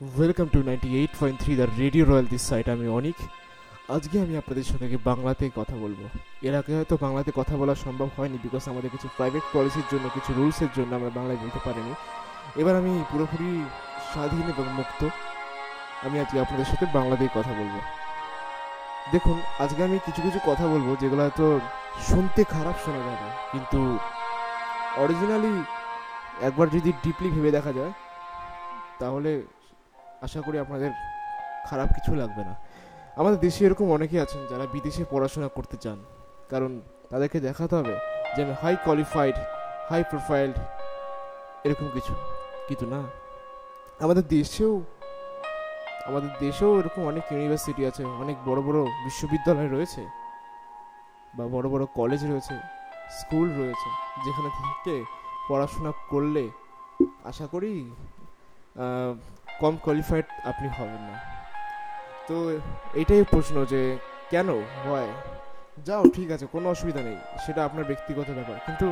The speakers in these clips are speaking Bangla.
Welcome to ninety eight point three the Radio Royal this side আমি অনিক। আজকে আমি আপনাদের সঙ্গে বাংলাতে কথা বলব। এর আগে হয়তো বাংলাতে কথা বলা সম্ভব হয়নি বিকজ আমাদের কিছু প্রাইভেট পলিসির জন্য, কিছু রুলসের জন্য আমরা বাংলায় বলতে পারিনি। এবার আমি পুরোপুরি স্বাধীন এবং মুক্ত। আমি আজকে আপনাদের সাথে বাংলাতেই কথা বলব। দেখুন, আজকে আমি কিছু কিছু কথা বলব যেগুলো হয়তো শুনতে খারাপ শোনা যাবে কিন্তু অরিজিনালি একবার যদি ডিপলি ভেবে দেখা যায়, তাহলে আশা করি আপনাদের খারাপ কিছু লাগবে না। আমাদের দেশে এরকম অনেকেই আছেন যারা বিদেশে পড়াশোনা করতে চান। কারণ তাদেরকে দেখাতে হবে যে আমি হাই কোয়ালিফাইড হাই প্রোফাইলড এরকম কিছু। কিন্তু না, আমাদের দেশেও আমাদের দেশেও এরকম অনেক ইউনিভার্সিটি আছে, অনেক বড় বড় বিশ্ববিদ্যালয় রয়েছে বা বড় বড় কলেজ রয়েছে স্কুল রয়েছে, যেখানে থেকে পড়াশোনা করলে আশা করি কম কোয়ালিফাইড আপনি হবেন না। তো এটাই প্রশ্ন যে কেন? হয় যাও, ঠিক আছে, কোনো অসুবিধা নেই, সেটা আপনার ব্যক্তিগত ব্যাপার। কিন্তু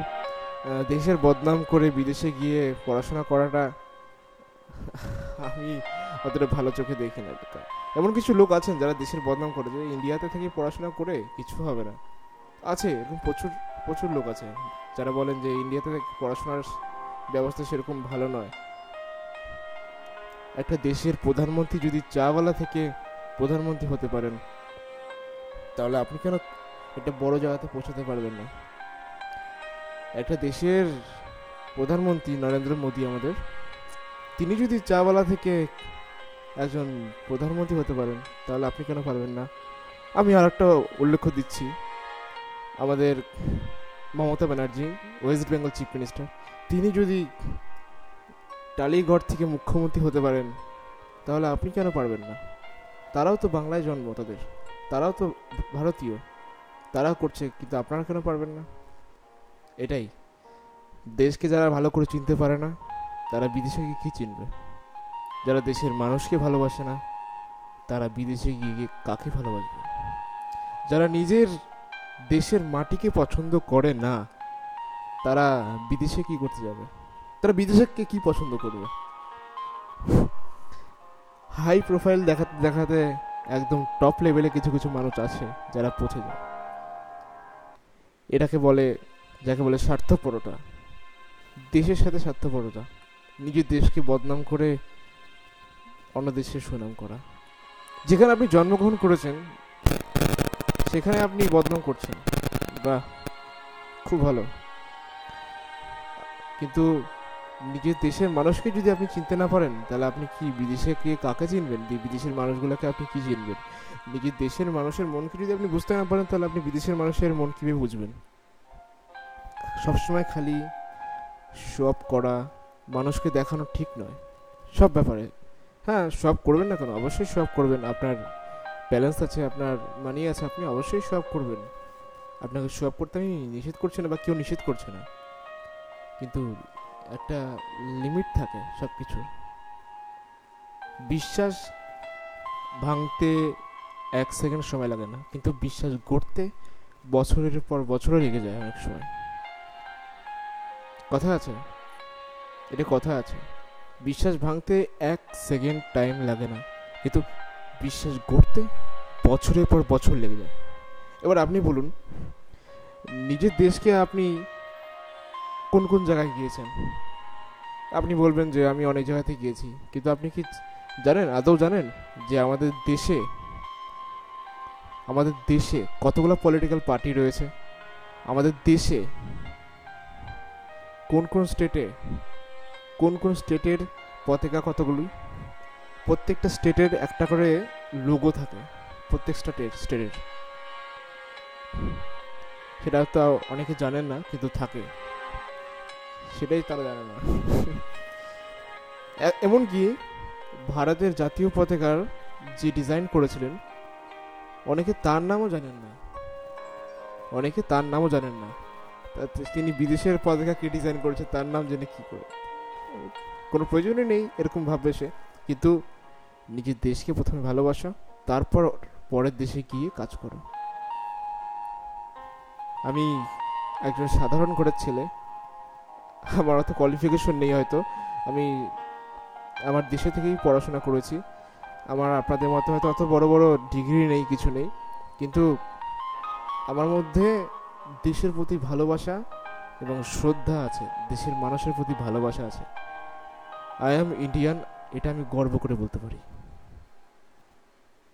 দেশের বদনাম করে বিদেশে গিয়ে পড়াশোনা করাটা, আমি অতটা ভালো চোখে দেখি না। এমন কিছু লোক আছেন যারা দেশের বদনাম করে, যে ইন্ডিয়াতে থেকে পড়াশোনা করে কিছু হবে না। আছে, এরকম প্রচুর প্রচুর লোক আছে, যারা বলেন যে ইন্ডিয়াতে পড়াশোনার ব্যবস্থা সেরকম ভালো নয়। একটা দেশের প্রধানমন্ত্রী যদি চাওয়ালা থেকে প্রধানমন্ত্রী হতে পারেন, তাহলে আপনি কেন একটা বড় জায়গাতে পৌঁছাতে পারবেন না? একটা দেশের প্রধানমন্ত্রী নরেন্দ্র মোদী আমাদের, তিনি যদি চাওয়ালা থেকে একজন প্রধানমন্ত্রী হতে পারেন, তাহলে আপনি কেন পারবেন না? আমি আর একটা উল্লেখ দিচ্ছি। আমাদের Mamata Banerjee, West Bengal chief minister, তিনি যদি টালিগড় থেকে মুখ্যমন্ত্রী হতে পারেন, তাহলে আপনি কেন পারবেন না? তারাও তো বাংলায় জন্ম তাদের, তারাও তো ভারতীয়, তারাও করছে, কিন্তু আপনারা কেন পারবেন না? এটাই, দেশকে যারা ভালো করে চিনতে পারে না, তারা বিদেশে গিয়ে কী চিনবে? যারা দেশের মানুষকে ভালোবাসে না, তারা বিদেশে গিয়ে গিয়ে কাকে ভালোবাসবে? যারা নিজের দেশের মাটিকে পছন্দ করে না, তারা বিদেশে কি করতে যাবে? তারা বিদেশকে কি পছন্দ করবে? হাই প্রোফাইল দেখাতে দেখাতে একদম টপ লেভেলে কিছু কিছু মানুষ আছে যারা পৌঁছে যায়। এটাকে বলে, যাকে বলে স্বার্থপরতা। দেশের সাথে স্বার্থপরতা। নিজের দেশকে বদনাম করে অন্য দেশের সুনাম করা। যেখানে আপনি জন্মগ্রহণ করেছেন, সেখানে আপনি বদনাম করছেন। বা খুব ভালো। কিন্তু নিজের দেশের মানুষকে যদি আপনি চিনতে না পারেন, তাহলে আপনি কি বিদেশে গিয়ে কাকে চিনবেন? বিদেশের মানুষগুলোকে আপনি কি চিনবেন? নিজের দেশের মানুষের মনকে যদি আপনি বুঝতে না পারেন, তাহলে আপনি বিদেশের মানুষের মন কীভাবে বুঝবেন? সবসময় খালি সব করা মানুষকে দেখানো ঠিক নয়। সব ব্যাপারে। হ্যাঁ সব করবেন না কেন? অবশ্যই সব করবেন। আপনার ব্যালেন্স আছে, আপনার মানি আছে, আপনি অবশ্যই সব করবেন। আপনাকে সব করতে আমি নিষেধ করছি না বা কেউ নিষেধ করছে না। কিন্তু একটা লিমিট থাকে সব কিছুর বিশ্বাস ভাঙতে এক সেকেন্ড সময় লাগে না, কিন্তু বিশ্বাস গড়তে বছরের পর বছরও লেগে যায় অনেক সময়। কথা আছে? এটা কথা আছে। বিশ্বাস ভাঙতে এক সেকেন্ড টাইম লাগে না, কিন্তু বিশ্বাস গড়তে বছরের পর বছর লেগে যায়। এবার আপনি বলুন, নিজের দেশকে আপনি কোন কোন জায়গায় গিয়েছেন? আপনি বলবেন যে আমি অনেক জায়গাতে গিয়েছি। কিন্তু আপনি কি জানেন, আদৌ জানেন যে আমাদের দেশে আমাদের দেশে কতগুলো পলিটিক্যাল পার্টি রয়েছে? আমাদের দেশে কোন কোন স্টেটে কোন কোন স্টেটের পতাকা কতগুলি? প্রত্যেকটা স্টেটের একটা করে লোগো থাকে, প্রত্যেক স্টেটের স্টেটের সেটা তো অনেকে জানেন না, কিন্তু থাকে। সেটাই তারা জানে না। এমনকি ভারতের জাতীয় পতাকার যে ডিজাইন করেছিলেন, অনেকে তার নামও জানেন না। অনেকে তার নামও জানেন না। তিনি বিদেশের পতাকা কে ডিজাইন করেছে, তার নাম জেনে কি করে? কোনো প্রয়োজনই নেই, এরকম ভাববে সে। কিন্তু নিজের দেশকে প্রথমে ভালোবাসা, তারপর পরের দেশে গিয়ে কাজ করো। আমি একজন সাধারণ ঘরের ছেলে আমার অত কোয়ালিফিকেশন নেই হয়তো। আমি আমার দেশে থেকেই পড়াশোনা করেছি। আমার আপনাদের মতো হয়তো অত বড় বড় ডিগ্রি নেই, কিছু নেই। কিন্তু আমার মধ্যে দেশের প্রতি ভালোবাসা এবং শ্রদ্ধা আছে। দেশের মানুষের প্রতি ভালোবাসা আছে। আই অ্যাম ইন্ডিয়ান এটা আমি গর্ব করে বলতে পারি।